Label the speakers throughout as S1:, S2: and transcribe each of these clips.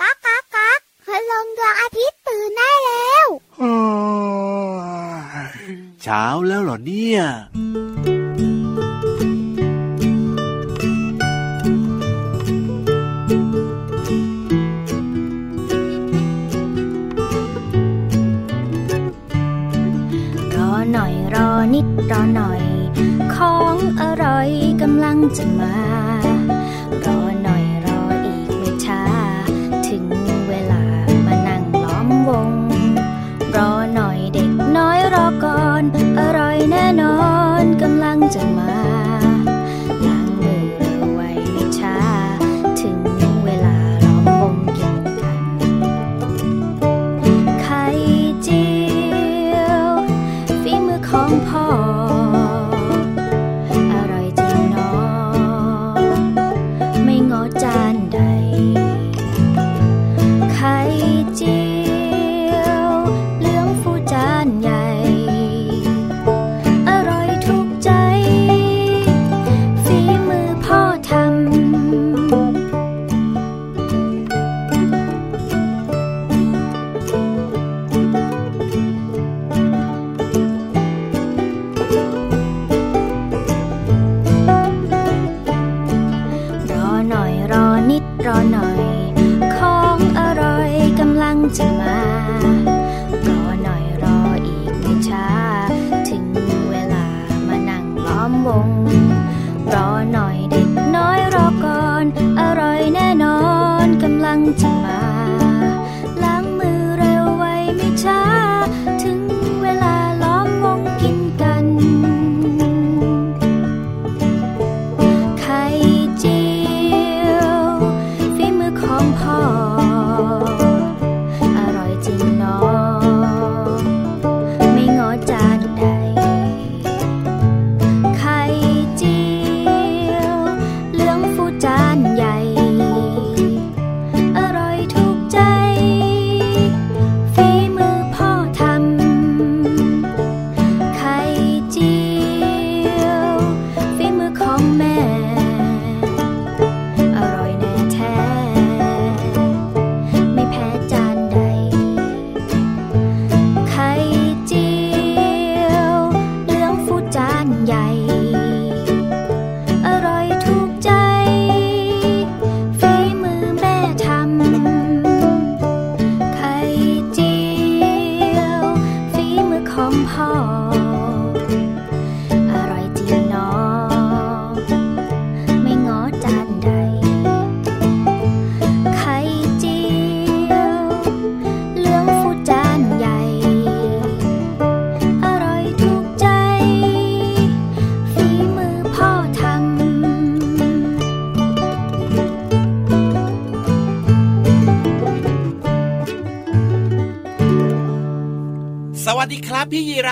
S1: ก๊ากก๊ากก๊ากพลังดวงอาทิตย์ตื่นได้แล้ว
S2: เช้าแล้วเหรอเนี่ย
S3: รอหน่อยรอนิดรอหน่อย ของอร่อยกำลังจะมา ถึง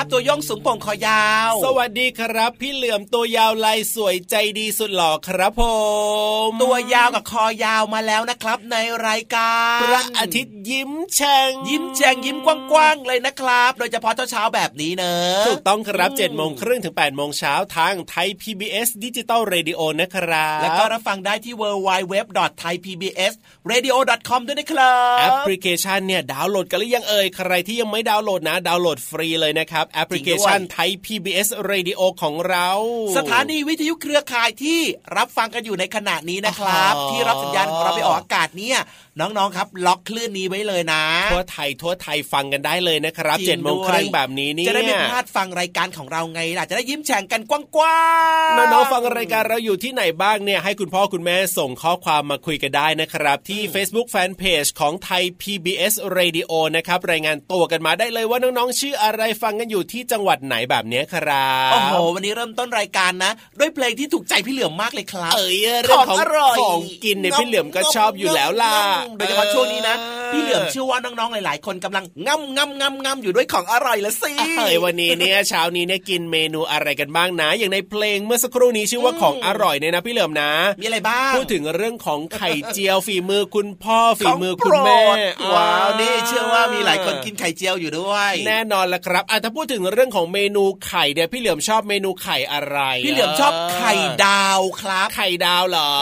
S3: รั
S4: บพี่ยีรับตัวย่องสูงโป่งคอยาว
S5: สวัสดีครับ พี่เหลื่อมตัวยาวลายสวยใจดีสุดหล่อครับผม
S4: ตัวยาวกับคอยาวมาแล้วนะครับ ในรายการ
S5: พระอาทิตย์ยิ้มแฉ่ง
S4: ยิ้มแฉ่งยิ้มกว้างๆเลยนะครับ โดยเฉพาะเช้าๆแบบนี้เนอะ
S5: ถูกต้องครับ7จ็ดโมงครึ่งถึง8ปดโมงเช้าทางไทย PBS Digital Radio นะครับ
S4: แล้วก็รับฟังได้ที่ www.thaipbsradio.com ด้วยนะครับ
S5: แอปพลิเคชันเนี่ยดาวน์โหลดกันหรือยังเอ่ยใครที่ยังไม่ดาวน์โหลดนะดาวน์โหลดฟรีเลยนะครับแอปพลิเคชันไทย PBS Radio ของเรา
S4: สถานีวิทยุเครือข่ายที่รับฟังกันอยู่ในขณะนี้นะครับ
S5: อ๋อ
S4: ที่รับสัญญาณของเราไปออกอากาศเนี่ยน้องๆครับ ล็อกคลื่นนี้ไว้เลยนะ
S5: ทั่วไทยทั่วไทยฟังกันได้เลยนะครับ
S4: จริ
S5: เจ็ด
S4: ง
S5: โมง
S4: ด้วย
S5: ครึ่งแบบนี้เนี่ย
S4: จะได้ไม่พลาดฟังรายการของเราไงล่ะจะได้ยิ้มแฉ่งกันกว้างๆ
S5: น้องๆฟังรายการเราอยู่ที่ไหนบ้างเนี่ยให้คุณพ่อคุณแม่ส่งข้อความมาคุยกันได้นะครับ ที่ Facebook Fanpage ของไทย PBS Radio นะครับรายงานตัวกันมาได้เลยว่าน้องๆชื่ออะไรฟังกันอยู่ที่จังหวัดไหนแบบเนี้ยครับ
S4: โอ้โหวันนี้เริ่มต้นรายการนะ ด้วยเพลงที่ถูกใจพี่เหลือมมากเลยครับ
S5: เอ้ยเรื่องของ
S4: ของอร่อย
S5: ของกินเนี่ยพี่เหลือมก็ชอบอยู่แล้วล่ะ
S4: โดยเฉพาะช่วงนี้นะ พี่เหลือมเชื่อว่าน้องๆหลาย ๆ คนกำลังง่ำง่ำง่ำง่ำอยู่ด้วยของอร่อยละสิ
S5: เฮ้ยวันนี้เนี่ยเช้านี้เนี่ยกินเมนูอะไรกันบ้างนะ อย่างในเพลงเมื่อสักครู่นี้ชื่อว่าของอร่อยเนี่ยนะพี่เหลิมนะ
S4: มีอะไรบ้าง
S5: พูดถึงเรื่องของไข่เจียวฝีมือคุณพ่อฝีมือคุณแม่
S4: ของโปรดว้าวนี่เชื่อว่ามีหลายคนกินไข่เจียวอยู่ด้วย
S5: แน่นอนละครับอะถ้าพูดถึงเรื่องของเมนูไข่เนี่ยพี่เหลือมชอบเมนูไข่อะไร
S4: พี่เหลือมชอบไข่ดาวครับ
S5: ไข่ดาวเหรอ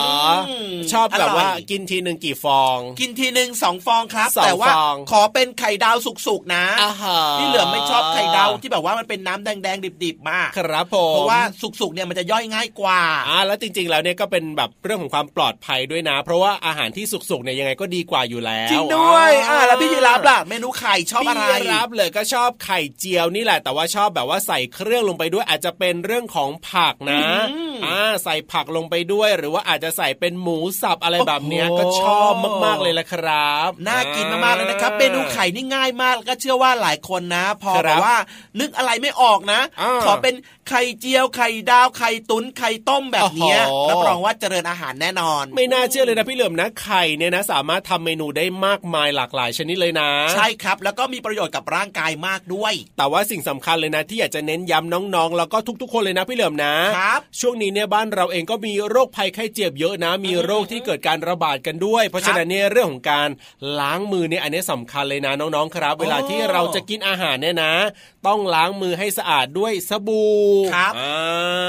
S5: อ
S4: ม
S5: ชอบแบบว่า
S4: อร่อย
S5: กินทีหนึ่งกี่ฟอง
S4: กินทีหนึ่งสองฟองครับ
S5: สอง
S4: แต่ว่า
S5: ฟอง
S4: ขอเป็นไข่ดาวสุกๆนะ
S5: อ่าฮะ
S4: พี่เหลือมไม่ชอบไข่ดาวที่แบบว่ามันเป็นน้ำแดงๆดิบๆมาก
S5: ครับผม
S4: เพราะว่าสุกๆเนี่ยมันจะย่อยง่ายกว่า
S5: อ่าแล้วจริง ๆ แล้วเนี่ยก็เป็นแบบเรื่องของความปลอดภัยด้วยนะ เพราะว่าอาหารที่สุกๆเนี่ยยังไงก็ดีกว่าอยู่แล้ว
S4: จริงด้วยอ่าแล้วพี่ยีรับล่ะเมนูไข่ชอบอะไร
S5: พี่รับเลยก็ชอบไข่เจียวนี่แหละแต่ว่าชอบแบบว่าใส่เครื่องลงไปด้วยอาจจะเป็นเรื่องของผักนะ
S4: อืม
S5: อ่าใส่ผักลงไปด้วย หรือว่าอาจจะใส่เป็นหมูสับอะไรแบบเนี้ย
S4: โอ้โห
S5: ก็ชอบมากๆเลยละครับ
S4: น่ากินมากๆเลยนะครับเมนูไข่นี่ง่ายมากแล้วก็เชื่อว่าหลายคนนะ พอ
S5: ครับ
S4: แบบว่านึกอะไรไม่ออกนะ
S5: อ่า
S4: ขอเป็นไข่เจียวไข่ดาวไข่ตุ๋นไข่ต้มแบบเนี้ย
S5: โอ้โห
S4: รับรองว่าเจริญอาหารแน่นอน
S5: ไม่น่าเชื่อเลยนะพี่เหลิมนะไข่เนี่ยนะสามารถทำเมนูได้มากมายหลากหลายชนิดเลยนะ
S4: ใช่ครับ แล้วก็มีประโยชน์กับร่างกายมากด้วย
S5: แต่ว่าสิ่งสำคัญเลยนะ ที่อยากจะเน้นย้ำน้องๆ แล้วก็ทุก ๆ คนเลยนะพี่เหลิมนะ
S4: ครับ
S5: ช่วงนี้เนี่ยบ้านเราเองก็มีโรคภัยไข้เจ็บเยอะนะ มีโรคที่เกิดการระบาดกันด้วย เพราะฉะนั้นเนี่ยเรื่องของการล้างมือเนี่ยอันนี้สำคัญเลยนะน้องๆครับ เวลาที่เราจะกินอาหารเนี่ยนะ ต้องล้างมือให้สะอาดด้วยสบู่
S4: ครับ
S5: อ่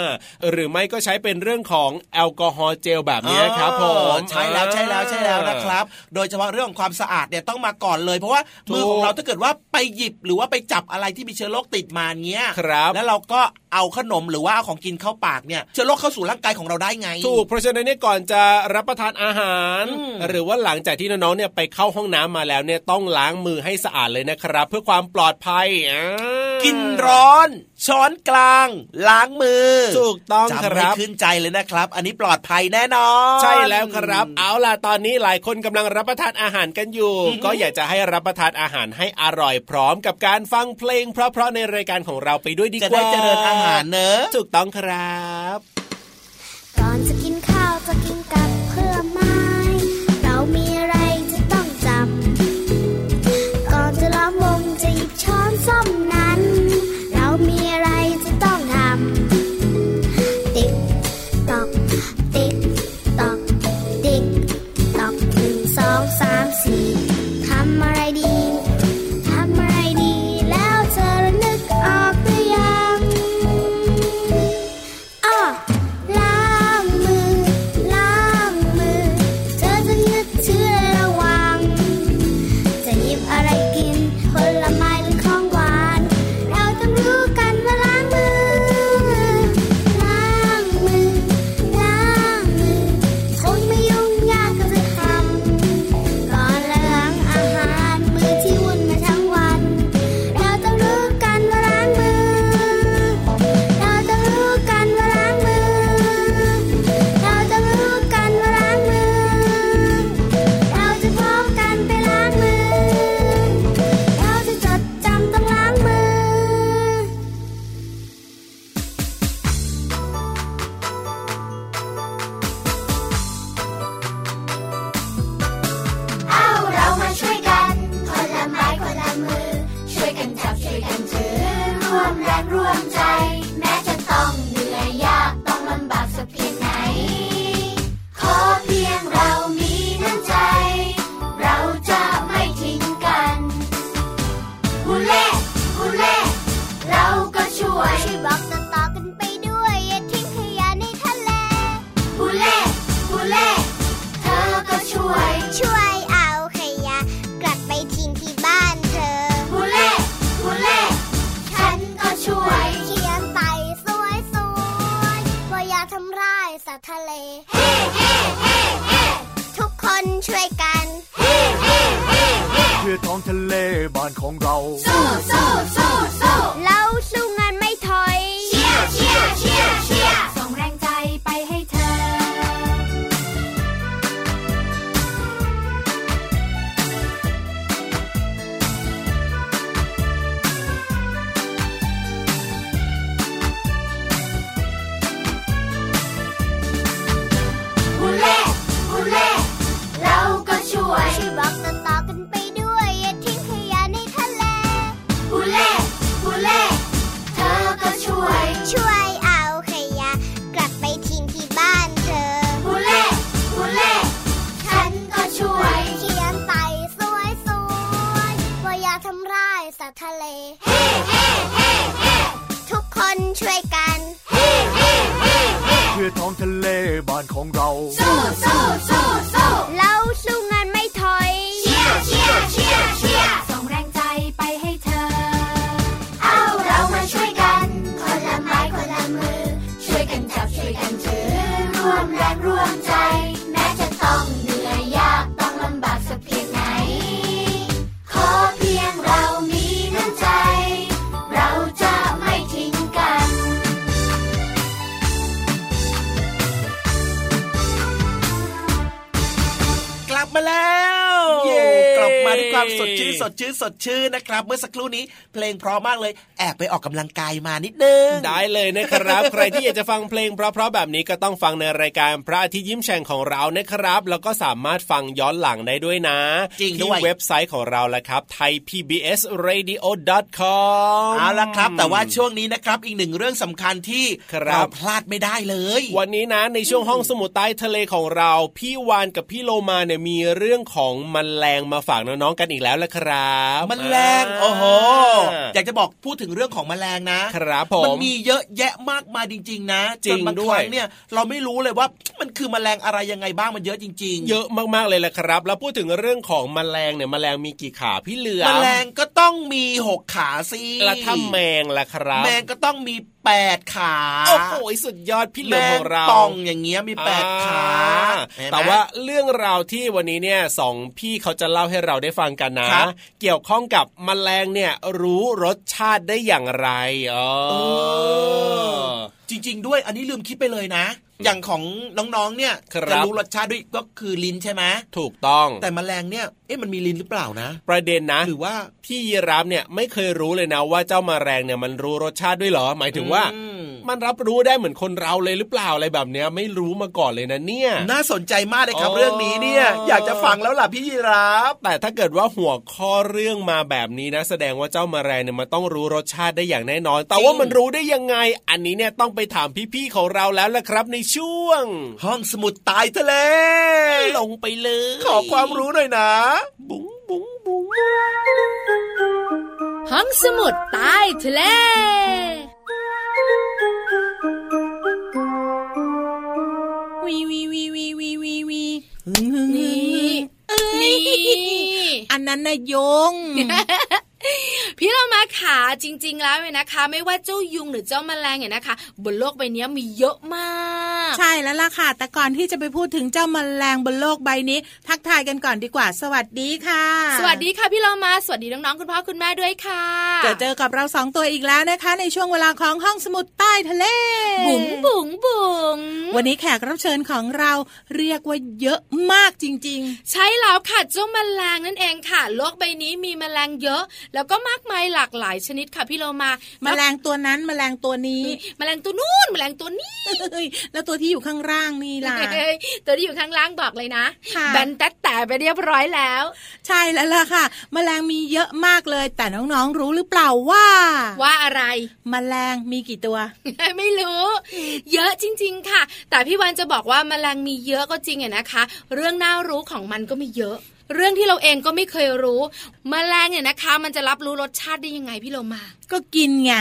S5: าหรือไม่ก็ใช้เป็นเรื่องของแอลกอฮอล์เจลแบบเนี้ยครับผ
S4: อ๋อ
S5: ม
S4: ใช่แล้วใช่แล้วใช่แล้วนะครับ โดยเฉพาะเรื่องของความสะอาดเนี่ยต้องมาก่อนเลย เพราะว่า
S5: ถูก
S4: มือของเราถ้าเกิดว่าไปหยิบหรือว่าไปจับอะไรที่มีเชื้อโรคติดมาเนี้ย
S5: ครับ
S4: แล้วเราก็เอาขนมหรือว่าเอาของกินเข้าปากเนี่ยเชื้อโรคเข้าสู่ร่างกายของเราได้ไง
S5: ถูกเพราะฉะนั้นเนี่ยก่อนจะรับประทานอาหาร
S4: อืม
S5: หรือว่าหลังจากที่น้องๆเนี่ยไปเข้าห้องน้ำมาแล้วเนี่ยต้องล้างมือให้สะอาดเลยนะครับ เพื่อความปลอดภัยอ่า
S4: กินร้อน ช้อนกลาง ล้างมือ
S5: ถูกต้อง
S4: จำ
S5: ค
S4: ให้
S5: รับ
S4: ขึ้นใจเลยนะครับ อันนี้ปลอดภัยแน่นอน
S5: ใช่แล้วครับ เอาล่ะตอนนี้หลายคนกำลังรับประทานอาหารกันอยู่ ก็อยากจะให้รับประทานอาหารให้อร่อยพร้อมกับการฟังเพลงเพราะๆในรายการของเราไปด้วยดี
S4: จะ
S5: กว่า
S4: ได้เจริญอาหารเนอะ
S5: ถูกต้องครับ
S1: ก่อนจะ กันจับช่วยกันถือร่วมแรงร่วมใจ สดชื่นสด
S6: ชื่นส
S4: ดชื่นนะครับ เมื่อสักครู่นี้เพลงเพราะมากเลย แอบไปออกกำลังกายมานิดนึง
S5: ได้เลยนะครับ ใครที่อยากจะฟังเพลงเพราะๆแบบนี้ก็ต้องฟังในรายการพระอาทิตย์ยิ้มแฉ่งของเรานะครับ แล้วก็สามารถฟังย้อนหลังได้ด้วยนะ
S4: จริง
S5: ที่
S4: ด้วย
S5: เว็บไซต์ของเราแหละครับ thaipbsradio.com
S4: เอาละครับ แต่ว่าช่วงนี้นะครับอีกหนึ่งเรื่องสำคัญที่
S5: ครับ
S4: เราพลาดไม่ได้เลย
S5: วันนี้นะในช่วงห้องสมุดใต้ทะเลของเรา พี่วานกับพี่โลมาเนี่ยมีเรื่องของมแมลงมาฝากน้องๆกันอีกแล้วละครับ
S4: มแมลงโอ้โห
S5: อ่า
S4: อยากจะบอกพูดถึงเรื่องของแมลงนะครับ
S5: ผม
S4: มันมีเยอะแยะมากมายจริง ๆ นะ
S5: จริง
S4: นบาง
S5: ด้
S4: ค
S5: วย
S4: รั้งเนี่ยเราไม่รู้เลยว่ามันคือแมลงอะไรยังไงบ้างมันเยอะจริง ๆ
S5: เยอะมากๆเลยแหละครับ แล้วพูดถึงเรื่องของแมลงเนี่ยแมลงมีกี่ขาพี่เหลือ
S4: แมลงก็ต้องมีหกขาสิ
S5: แล้วถ้าแมงล่ะครับ
S4: แมงก็ต้องมีแปดขา
S5: โอ้โหสุดยอดพี่เหลือมของเรา
S4: แมป่องอย่างเงี้ยมีแปดขา
S5: อ่า
S4: เห็นไหม
S5: แต่ว่าเรื่องราวที่วันนี้เนี่ยสองพี่เขาจะเล่าให้เราได้ฟังกันนะ
S4: ครับ
S5: เกี่ยวข้องกับแมลงเนี่ยรู้รสชาติได้อย่างไรอ๋อ
S4: เออจริง ๆ ด้วยอันนี้ลืมคิดไปเลยนะอย่างของน้องๆ เนี่ย
S5: ครับ
S4: จะรู้รสชาติด้วยก็คือลิ้นใช่ไหม
S5: ถูกต้อง
S4: แต่แมลงเนี่ย เอ๊ะมันมีลิ้นหรือเปล่านะ
S5: ประเด็นนะ
S4: หรือว่า
S5: พี่ยีรับเนี่ยไม่เคยรู้เลยนะว่าเจ้าแมลงเนี่ยมันรู้รสชาติด้วยเหรอ หมายถึงว่า
S4: อื ม
S5: มันรับรู้ได้เหมือนคนเราเลยหรือเปล่าอะไรแบบเนี้ยไม่รู้มาก่อนเลยนะเนี่ย
S4: น่าสนใจมากเลยครับ
S5: อ๋อ
S4: เรื่องนี้เนี่ย อยากจะฟังแล้วล่ะพี่ยีรับ
S5: แต่ถ้าเกิดว่าหัวข้อเรื่องมาแบบนี้นะ แสดงว่าเจ้าแมลงเนี่ยมันต้องรู้รสชาติได้อย่างแน่นอน แต่ว่ามันรู้ได้ยังไง อันนี้เนี่ยต้องไปถามพี่ๆของเราแล้วละครับ ในช่วง
S4: ห้องสมุดตายทะเล
S5: ลงไปเลย
S4: ขอความรู้หน่อยนะ
S5: บุ๋งบุ๋งบุ๋ง
S7: ห้องสมุดใต้ทะเล
S8: วีวีวีวีวีวีวี
S7: นี่
S8: เอ้ย
S7: นี่
S8: อันนั้นนายยง
S7: พี่เรามาขาจริง ๆ แล้วเนี่ยนะคะ ไม่ว่าเจ้ายุงหรือเจ้าแมลงเนี่ยนะคะ บนโลกใบนี้มีเยอะมาก
S8: ใช่แล้วล่ะค่ะ แต่ก่อนที่จะไปพูดถึงเจ้าแมลงบนโลกใบนี้ ทักทายกันก่อนดีกว่า สวัสดีค่ะ
S7: สวัสดีค่ะพี่เรามาสวัสดีน้องๆคุณพ่อคุณแม่ด้วยค่ะ
S8: จะเจอกับเราสองตัวอีกแล้วนะคะ ในช่วงเวลาของห้องสมุดใต้ทะเล
S7: บุ๋งบุ๋งบุ๋ง
S8: วันนี้แขกรับเชิญของเราเรียกว่าเยอะมากจริง
S7: ใช่แล้วค่ะเจ้าแมลงนั่นเองค่ะ โลกใบนี้มีแมลงเยอะแล้วก็มากมายหลากหลายชนิดค่ะพี่เรามา
S8: ๆแมลงตัวนั้นแมลงตัวนี้
S7: แมลงตัวนู้นแมลงตัวนี้
S8: เฮ้ยแล้วตัวที่อยู่ข้างล่างนี่ล่ะ
S7: เฮ้ยตัวที่อยู่ข้างล่างบอกเลยนะ
S8: ค่ะ
S7: แบนแต๊ดแต่ไปเรียบร้อยแล้ว
S8: ใช่แล้วล่ะค่ะ แมลงมีเยอะมากเลย แต่น้องๆรู้หรือเปล่าว่า
S7: ว่าอะไร
S8: แมลงมีกี่ตัว
S7: ไม่รู้ เยอะจริง ๆ ค่ะ แต่พี่วันจะบอกว่าแมลงมีเยอะก็จริงอะนะคะ เรื่องน่ารู้ของมันก็มีเยอะ เรื่องที่เราเองก็ไม่เคยรู้มแมลงเนี่ยนะคะ มันจะรับรู้รสชาติได้ยังไงพี่โลมา
S8: ก็กินไง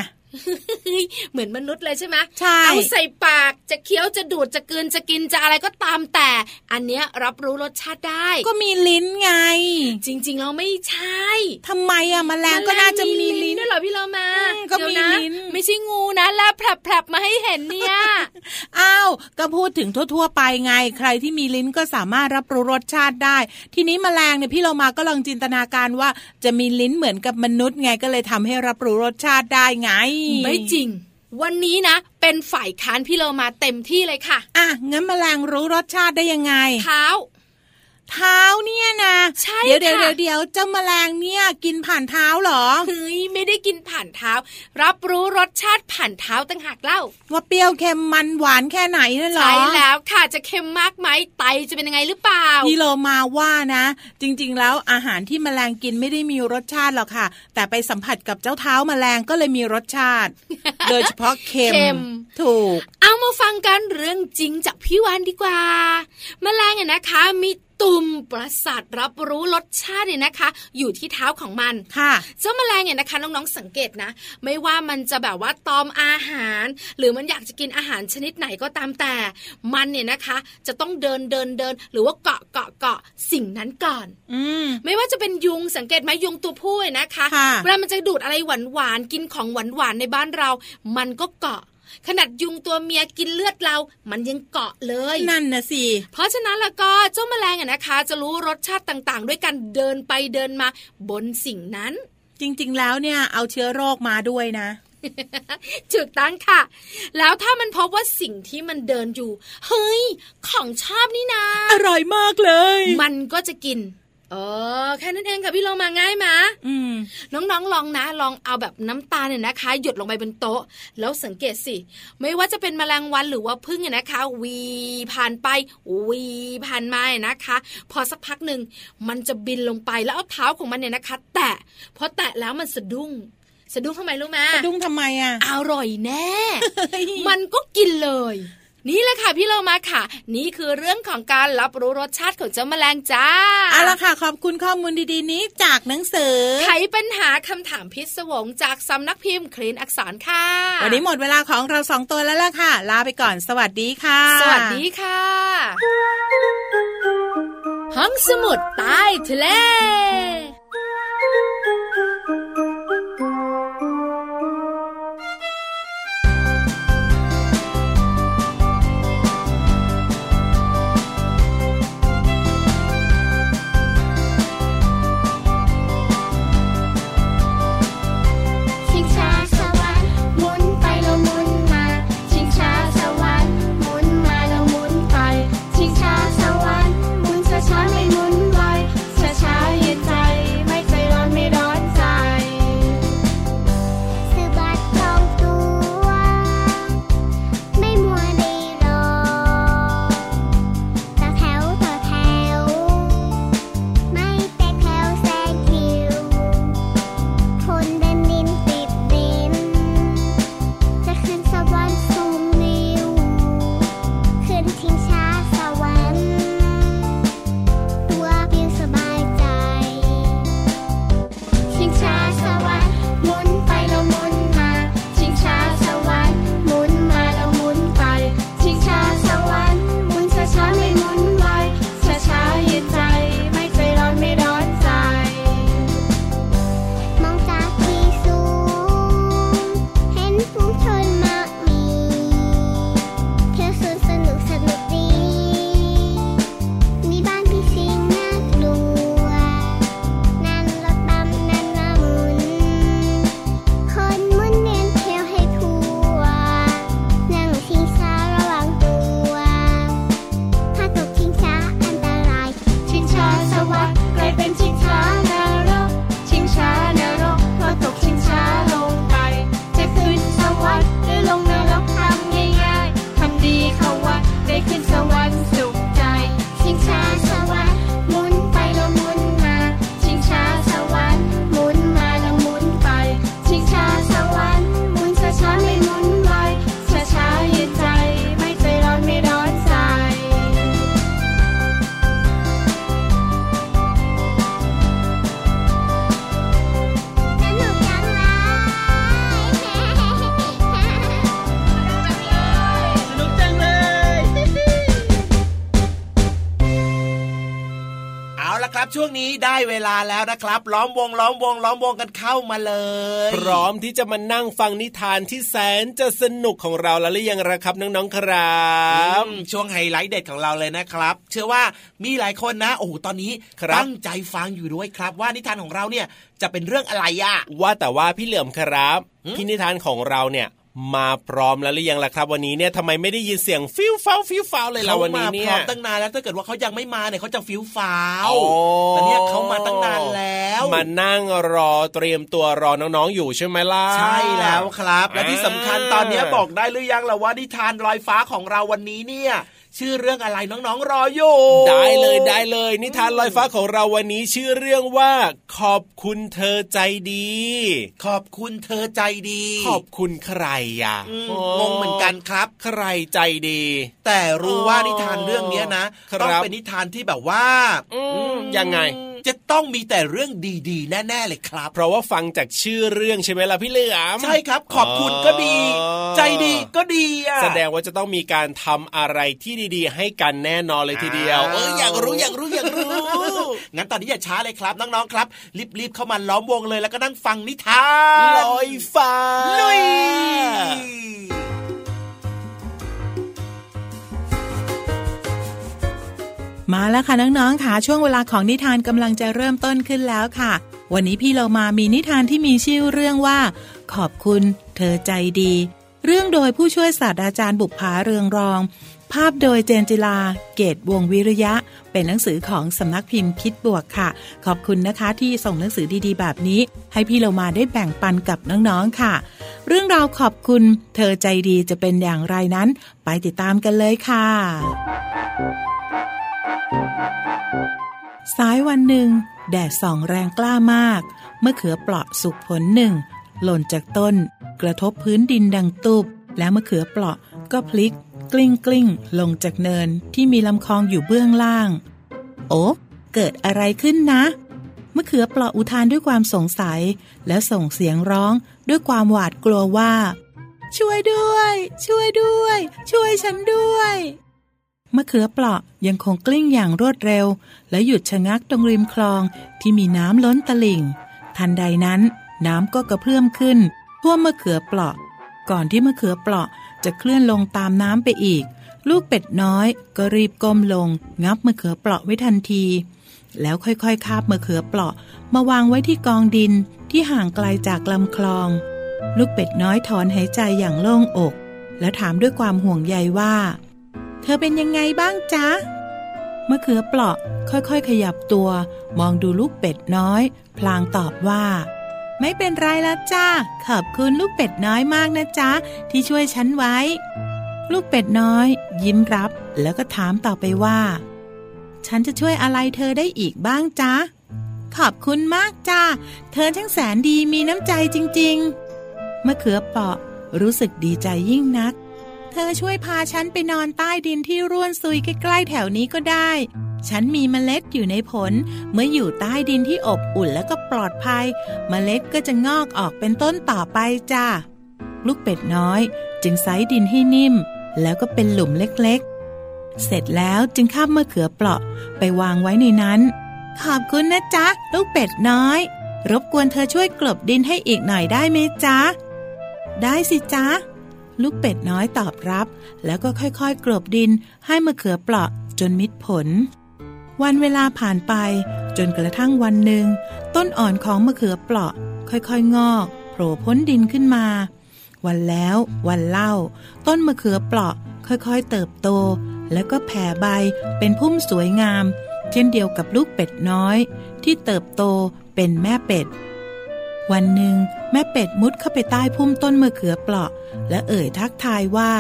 S7: เหมือนมนุษย์เลยใช่ไหม
S8: ใช่
S7: เอาใส่ปากจะเคี้ยวจะดูดจะกลืนจะกินจะอะไรก็ตามแต่ อันเนี้ยรับรู้รสชาติได้
S8: ก็มีลิ้นไง
S7: จริงๆเราไม่ใช่
S8: ทำไมอะแมลงก็น่าจะมีลิ้น
S7: ด้วยเหรอพี่โลมา
S8: อืมก็มี
S7: เดี๋ยวนะ
S8: ลิ้น
S7: ไม่ใช่งูนะแลบแผลบๆมาให้เห็นเนี่ย
S8: อ้าวก็พูดถึงทั่วๆไปไง ใครที่มีลิ้นก็สามารถรับรู้รสชาติได้ ทีนี้แมลงเนี่ยพี่เรามาก็ลองจินตนาการว่าจะมีลิ้นเหมือนกับมนุษย์ไงก็เลยทำให้รับรู้รสชาติได้ไง
S7: ไม่จริง วันนี้นะ เป็นฝ่ายค้านพี่โลมาเต็มที่เลยค่ะ
S8: อะงั้นแมลงรู้รสชาติได้ยังไง
S7: เท้า
S8: เท้าเนี่ยนะ
S7: ใช่
S8: เดี๋ยวเดี๋ยว
S7: ค่ะ
S8: เดี๋ยวเจ้าแมลงเนี่ยกินผ่านเท้าเหรอ
S7: เฮ้ยไม่ได้กินผ่านเท้า รับรู้รสชาติผ่านเท้าตั้งหากเล่า
S8: ว่าเปรี้ยวเค็มมันหวานแค่ไหนนั่นเหรอ
S7: ใช่แล้วค่ะจะเค็มมากไหมไตจะเป็นยังไงหรือเปล่า
S8: พี่โลมาว่านะ จริง ๆ แล้วอาหารที่แมลงกินไม่ได้มีรสชาติหรอกค่ะ แต่ไปสัมผัสกับเจ้าเท้าแมลงก็เลยมีรสชาติ โดยเฉพาะเค็ม
S7: เค็ม
S8: ถูก
S7: เอามาฟังกันเรื่องจริงจากพี่วานดีกว่า แมลงเนี่ยนะคะมี ตุ่มประสาทรับรู้รสชาติเนี่ยนะคะ อยู่ที่เท้าของมัน
S8: ค่ะ
S7: เจ้าแมลงเนี่ยนะคะน้องๆสังเกตนะ ไม่ว่ามันจะแบบว่าตอมอาหาร หรือมันอยากจะกินอาหารชนิดไหนก็ตามแต่ มันเนี่ยนะคะ จะต้องเดินเดินเดิน หรือว่าเกาะเกาะเกาะสิ่งนั้นก่อน
S8: อืม
S7: ไม่ว่าจะเป็นยุงสังเกตไหมยุงตัวผู้เนี่ยนะคะ
S8: ค่ะ
S7: เวลามันจะดูดอะไรหวานหวานๆกินของหวานหวานๆในบ้านเรา มันก็เกาะ ขนาดยุงตัวเมียกินเลือดเรา มันยังเกาะเลย
S8: นั่นนะสิ
S7: เพราะฉะนั้นแล้วก็เจ้าแมลงอะนะคะ จะรู้รสชาติต่างๆ ด้วยการเดินไปเดินมาบนสิ่งนั้น
S8: จริงๆ แล้วเนี่ยเอาเชื้อโรคมาด้วยนะ
S7: ถูกต้องค่ะ แล้วถ้ามันพบว่าสิ่งที่มันเดินอยู่ เฮ้ย ของชอบนี่นะ
S8: อร่อยมากเลย
S7: มันก็จะกิน เออแค่นั้นเองค่ะพี่โลมาง่ายไหม
S8: อืม
S7: น้องๆลองนะ ลองเอาแบบน้ำตาลเนี่ยนะคะ หยดลงไปบนโต๊ะ แล้วสังเกตสิ ไม่ว่าจะเป็นแมลงวันหรือว่าพึ่งเนี่ยนะคะวีผ่านไปวีผ่านมาเนี่ยนะคะ พอสักพักหนึ่งมันจะบินลงไปแล้วเอาเท้าของมันเนี่ยนะคะ แตะพอแตะแล้วมันสะดุ้งสะดุ้งทำไมรู้ไหม
S8: สะดุ้งทำไมอะ
S7: อร่อยแน่ มันก็กินเลย นี่แหละค่ะพี่เรามาค่ะ นี่คือเรื่องของการรับรู้รสชาติของเจ้าแมลงจ้า
S8: เอาละค่ะขอบคุณข้อมูลดีๆนี้จากหนังสือ
S7: ไขปัญหาคำถามพิศวงจากสำนักพิมพ์คลีนอักษรค่ะ
S8: วันนี้หมดเวลาของเราสองตัวแล้วล่ะค่ะ ลาไปก่อนสวัสดีค่ะ
S7: สวัสดีค่ะห้องสมุดใต้ทะเล
S1: ช่วงนี้ได้เวลาแล้วนะครั
S4: บ ล้อมวงล้อมวงล้อมวงกันเข้ามาเลย
S5: พร้อมที่จะมานั่งฟังนิทานที่แสนจะสนุกของเราแล้วหรือยังละครับน้องๆครับ
S4: อืมช่วงไฮไลท์เด็ดของเราเลยนะครับ เชื่อว่ามีหลายคนนะโอ้โหตอนนี้
S5: ครับ
S4: ตั้งใจฟังอยู่ด้วยครับ ว่านิทานของเราเนี่ยจะเป็นเรื่องอะไรอะ
S5: ว่าแต่ว่าพี่เหลื่อมครับ
S4: หืม
S5: พี่นิทานของเราเนี่ย มาพร้อมแล้วหรือยังล่ะครับ วันนี้เนี่ยทำไมไม่ได้ยินเสียงฟิวฟ้าวฟิวฟ้าวเลยล่ะ
S4: เขา
S5: วัน
S4: มา
S5: นี้
S4: พ
S5: เนี่
S4: ร้อยมตั้งนานแล้วถ้าเกิดว่าเขายังไม่มาเนี่ยเขาจะฟิวฟ้าว
S5: อ๋อ
S4: แต่เนี่ยเขามาตั้งนานแล้ว
S5: มานั่งรอเตรียมตัวรอน้องๆอยู่ใช่ไหมล่ะ
S4: ใช่แล้วครับ และที่สำคัญ
S5: อ่า
S4: ตอนนี้บอกได้หรือยังล่ะว่านิทานลอยฟ้าของเราวันนี้เนี่ยชื่อเรื่องอะไรน้องๆรออยู่
S5: ได้เลยได้เลย นิทานลอยฟ้าของเราวันนี้ชื่อเรื่องว่า ขอบคุณเธอใจดี
S4: ขอบคุณเธอใจดี
S5: ขอบคุณใครอะ
S4: อืมงงเหมือนกันครับ
S5: ใครใจดี
S4: แต่รู้ว่านิทานเรื่องนี้นะครับต้องเป็นนิทานที่แบบว่า
S5: อืมยังไง
S4: จะต้องมีแต่เรื่องดีๆ แน่ๆเลยครับ
S5: เพราะว่าฟังจากชื่อเรื่องใช่ไหมล่ะพี่เหลือม
S4: ใช่ครับ ขอบคุณก็ดี
S5: อ๋อ
S4: ใจดีก็ดีอะ
S5: แสดงว่าจะต้องมีการทำอะไรที่ดีๆ ให้กันแน่นอนเลยทีเดียว
S4: อ่า
S5: เอออยากรู้อยากรู้อยากรู้
S4: งั้นตอนนี้อย่าช้าเลยครับน้องๆครับ รีบๆเข้ามาล้อมวงเลยแล้วก็นั่งฟังนิทาน
S5: ลอยฟ้า
S4: ลุย
S8: มาแล้วค่ะน้องๆค่ะช่วงเวลาของนิทานกำลังจะเริ่มต้นขึ้นแล้วค่ะ วันนี้พี่เรามามีนิทานที่มีชื่อเรื่องว่า ขอบคุณ เธอใจดี เรื่องโดยผู้ช่วยศาสตราจารย์บุปผาเรืองรอง ภาพโดยเจนจิลา เกตวงวิริยะ เป็นหนังสือของสำนักพิมพ์คิดบวกค่ะ ขอบคุณนะคะที่ส่งหนังสือดีๆ แบบนี้ ให้พี่เรามาได้แบ่งปันกับน้องๆค่ะ เรื่องราวขอบคุณ เธอใจดีจะเป็นอย่างไรนั้น ไปติดตามกันเลยค่ะ สายวันหนึ่ง แดดส่องแรงกล้ามาก เมะเขือเปราะสุกผลหนึ่ง หล่นจากต้น กระทบพื้นดินดังตุบ แล้วมะเขือเปราะก็พลิก กลิ้งกลิ้งลงจากเนินที่มีลำคลองอยู่เบื้องล่าง โอ้เกิดอะไรขึ้นนะมะเขือเปราะอุทานด้วยความสงสัย แล้วส่งเสียงร้องด้วยความหวาดกลัวว่า ช่วยด้วย ช่วยด้วย ช่วยฉันด้วย มะเขือเปราะยังคงกลิ้งอย่างรวดเร็ว และหยุดชะงักตรงริมคลองที่มีน้ำล้นตลิ่ง ทันใดนั้นน้ำก็กระเพื่อมขึ้นท่วมมะเขือเปราะ ก่อนที่มะเขือเปราะจะเคลื่อนลงตามน้ำไปอีก ลูกเป็ดน้อยก็รีบก้มลง งับมะเขือเปราะไว้ทันที แล้วค่อยๆคาบมะเขือเปราะ มาวางไว้ที่กองดินที่ห่างไกลจากลำคลอง ลูกเป็ดน้อยถอนหายใจอย่างโล่งอก แล้วถามด้วยความห่วงใยว่า เธอเป็นยังไงบ้างจ๊ะมะเขือเปราะค่อยๆ ขยับตัว มองดูลูกเป็ดน้อย พลางตอบว่า ไม่เป็นไรและจ้าขอบคุณลูกเป็ดน้อยมากนะจ๊ะ ที่ช่วยฉันไว้ ลูกเป็ดน้อย ยิ้มรับ แล้วก็ถามต่อไปว่า ฉันจะช่วยอะไรเธอได้อีกบ้างจ๊ะ ขอบคุณมากจ้าเธอช่างแสนดีมีน้ำใจจริง ๆมะเขือเปราะรู้สึกดีใจยิ่งนัก เธอช่วยพาฉันไปนอนใต้ดินที่ร่วนซุยใกล้ๆแถวนี้ก็ได้ ฉันมีเมล็ดอยู่ในผล เมื่ออยู่ใต้ดินที่อบอุ่นแล้วก็ปลอดภัย เมล็ดก็จะงอกออกเป็นต้นต่อไปจ้าลูกเป็ดน้อย จึงไซดินให้นิ่ม แล้วก็เป็นหลุมเล็กๆ เสร็จแล้วจึงข้ามมะเขือเปราะไปวางไว้ในนั้น ขอบคุณนะจ๊ะ ลูกเป็ดน้อย รบกวนเธอช่วยกลบดินให้อีกหน่อยได้ไหมจ๊ะ ได้สิจ๊ะ ลูกเป็ดน้อยตอบรับ แล้วก็ค่อยๆ กลบดินให้มะเขือเปราะจนมิดผล วันเวลาผ่านไป จนกระทั่งวันหนึ่ง ต้นอ่อนของมะเขือเปราะ ค่อยๆ งอกโผล่พ้นดินขึ้นมา วันแล้ววันเล่า ต้นมะเขือเปราะค่อยๆ เติบโต แล้วก็แผ่ใบเป็นพุ่มสวยงาม เช่นเดียวกับลูกเป็ดน้อย ที่เติบโตเป็นแม่เป็ด วันหนึ่งแม่เป็ดมุดเข้าไปใต้พุ่มต้นมะเขือเปราะ และเอ่ยทักทายว่า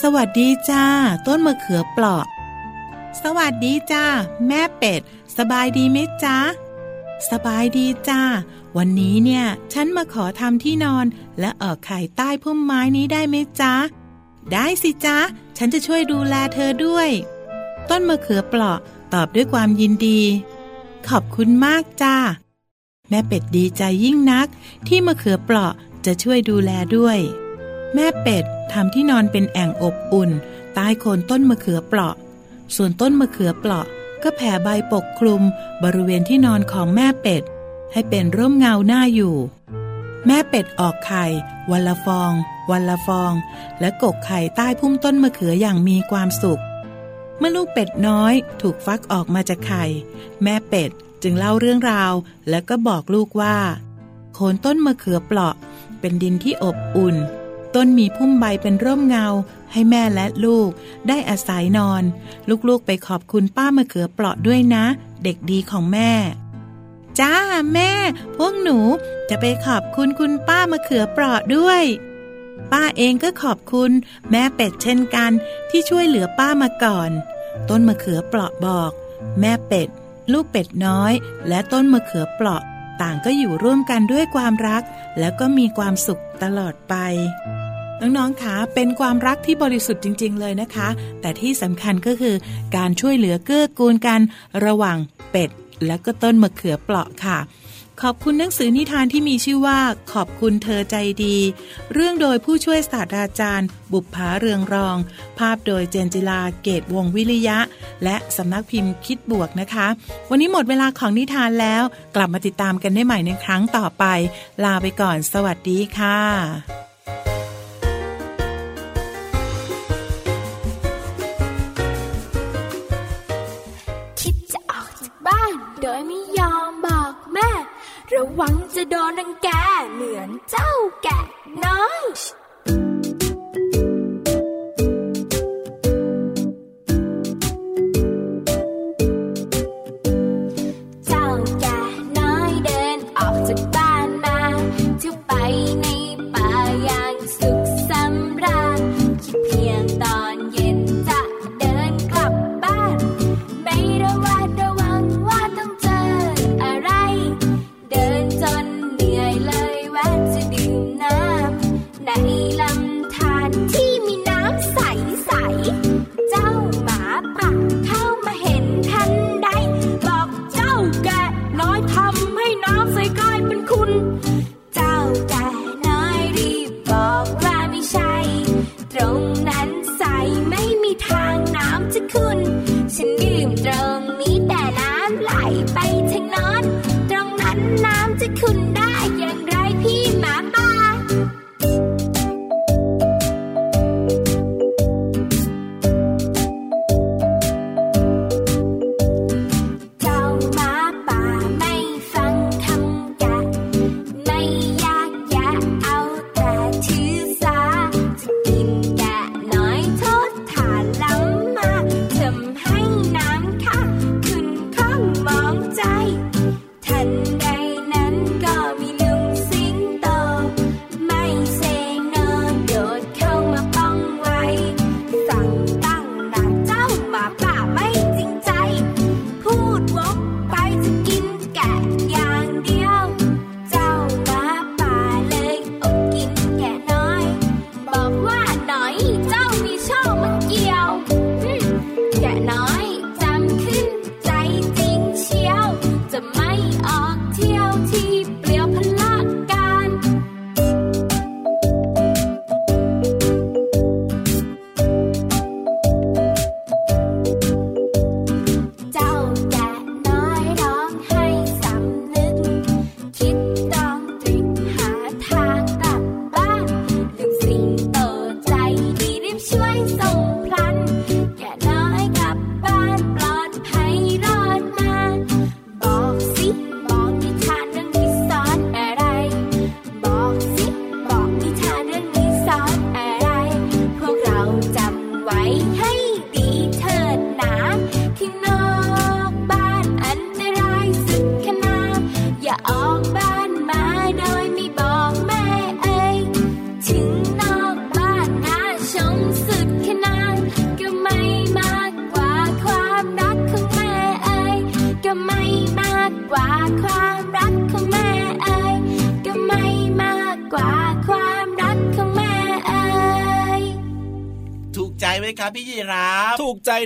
S8: สวัสดีจ้า ต้นมะเขือเปราะ สวัสดีจ้า แม่เป็ด สบายดีไหมจ๊ะสบายดีจ้า วันนี้เนี่ย ฉันมาขอทำที่นอน และออกไข่ใต้พุ่มไม้นี้ได้ไหมจ๊ะได้สิจ๊ะฉันจะช่วยดูแลเธอด้วย ต้นมะเขือเปราะตอบด้วยความยินดี ขอบคุณมากจ้า แม่เป็ดดีใจยิ่งนัก ที่มะเขือเปราะจะช่วยดูแลด้วย แม่เป็ดทำที่นอนเป็นแอ่งอบอุ่น ใต้โคนต้นมะเขือเปราะ ส่วนต้นมะเขือเปราะ ก็แผ่ใบปกคลุม บริเวณที่นอนของแม่เป็ด ให้เป็นร่มเงาหน้าอยู่ แม่เป็ดออกไข่ วันละฟอง วันละฟอง และกกไข่ใต้พุ่มต้นมะเขืออย่างมีความสุข เมื่อลูกเป็ดน้อย ถูกฟักออกมาจากไข่ แม่เป็ด จึงเล่าเรื่องราวแล้วก็บอกลูกว่า โคนต้นมะเขือเปราะ เป็นดินที่อบอุ่น ต้นมีพุ่มใบเป็นร่มเงา ให้แม่และลูก ได้อาศัยนอน ลูกๆไปขอบคุณป้ามะเขือเปราะด้วยนะ เด็กดีของแม่ จ้าแม่ พวกหนูจะไปขอบคุณคุณป้ามะเขือเปราะด้วยป้าเองก็ขอบคุณแม่เป็ดเช่นกันที่ช่วยเหลือป้ามาก่อน ต้นมะเขือเปราะบอก แม่เป็ด ลูกเป็ดน้อย และต้นมะเขือเปราะ ต่างก็อยู่ร่วมกันด้วยความรัก แล้วก็มีความสุขตลอดไปน้องๆ คะเป็นความรักที่บริสุทธิ์จริง ๆ เลยนะคะ แต่ที่สำคัญก็คือการช่วยเหลือเกื้อกูลกันระหว่างเป็ด และก็ต้นมะเขือเปราะค่ะ ขอบคุณหนังสือนิทานที่มีชื่อว่า ขอบคุณเธอใจดี เรื่องโดยผู้ช่วยศาสตราจารย์ บุพภาเรืองรอง ภาพโดยเจนจิลาเกตวงวิริยะ และสำนักพิมพ์คิดบวกนะคะ วันนี้หมดเวลาของนิทานแล้ว กลับมาติดตามกันได้ใหม่ในครั้งต่อไป ลาไปก่อน สวัสดีค่ะ
S9: หวังจะโดนังแกเหมือนเจ้าแกะน้อย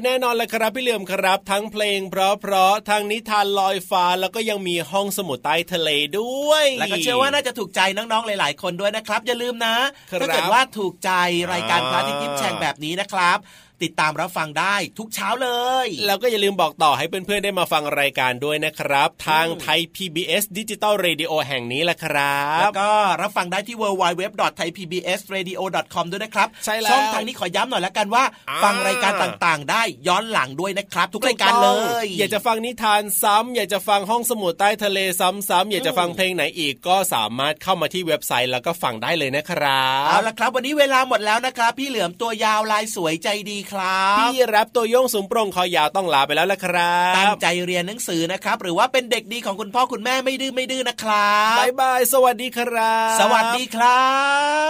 S9: แน่นอนเล
S5: ยครับพี่เหลื่อมครับ ทั้งเพลงเพราะๆทั้งนิทานลอยฟ้าแล้วก็ยังมีห้องสมุดใต้ทะเลด้วย
S4: แล้วก็เชื่อว่าน่าจะถูกใจน้องๆหลาย ๆ คนด้วยนะครับ อย่าลืมนะถ้าเกิดว่าถูกใจรายการพระอาทิตย์ยิ้มแฉ่งแบบนี้นะครับ ติดตามรับฟังได้ทุกเช้าเลย
S5: แล้วก็อย่าลืมบอกต่อให้เพื่อนๆได้มาฟังรายการด้วยนะครับ ทางไทย PBS ดิจิตอล Radio แห่งนี้แหละครับ
S4: แล้วก็รับฟังได้ที่ www.thaipbsradio.com ด้วยนะครับ
S5: ใช่แล้ว
S4: ช่องทางนี้ขอย้ำหน่อยแล้วกันว่า
S5: อ่า
S4: ฟังรายการต่างๆ ได้ย้อนหลังด้วยนะครับ ทุกรายการเลย
S5: อยากจะฟังนิทานซ้ำอยากจะฟังห้องสมุดใต้ทะเลซ้ำๆอยากจะฟังเพลงไหนอีกก็สามารถเข้ามาที่เว็บไซต์แล้วก็ฟังได้เลยนะครั
S4: เอา
S5: บ
S4: ละครับ วันนี้เวลาหมดแล้วนะครับ พี่เหลือมตัวยาวลายสวยใจดีครับ
S5: พี่รับตัวโยงสูงโปร่งคอยาวต้องลาไปแล้วละครั
S4: ตั้ง
S5: บ
S4: ใจเรียนหนังสือนะครับ หรือว่าเป็นเด็กดีของคุณพ่อคุณแม่ไม่ดื้อไม่ดื้อนะครับ
S5: บายบายสวัสดีครับ
S4: สวัสดีครั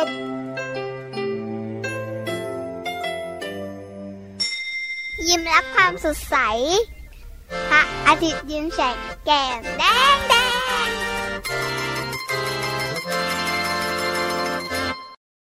S4: บ
S1: ยิ้มรับความสดใส พระอาทิตย์ยิ้มแฉกแก้มแดงแดง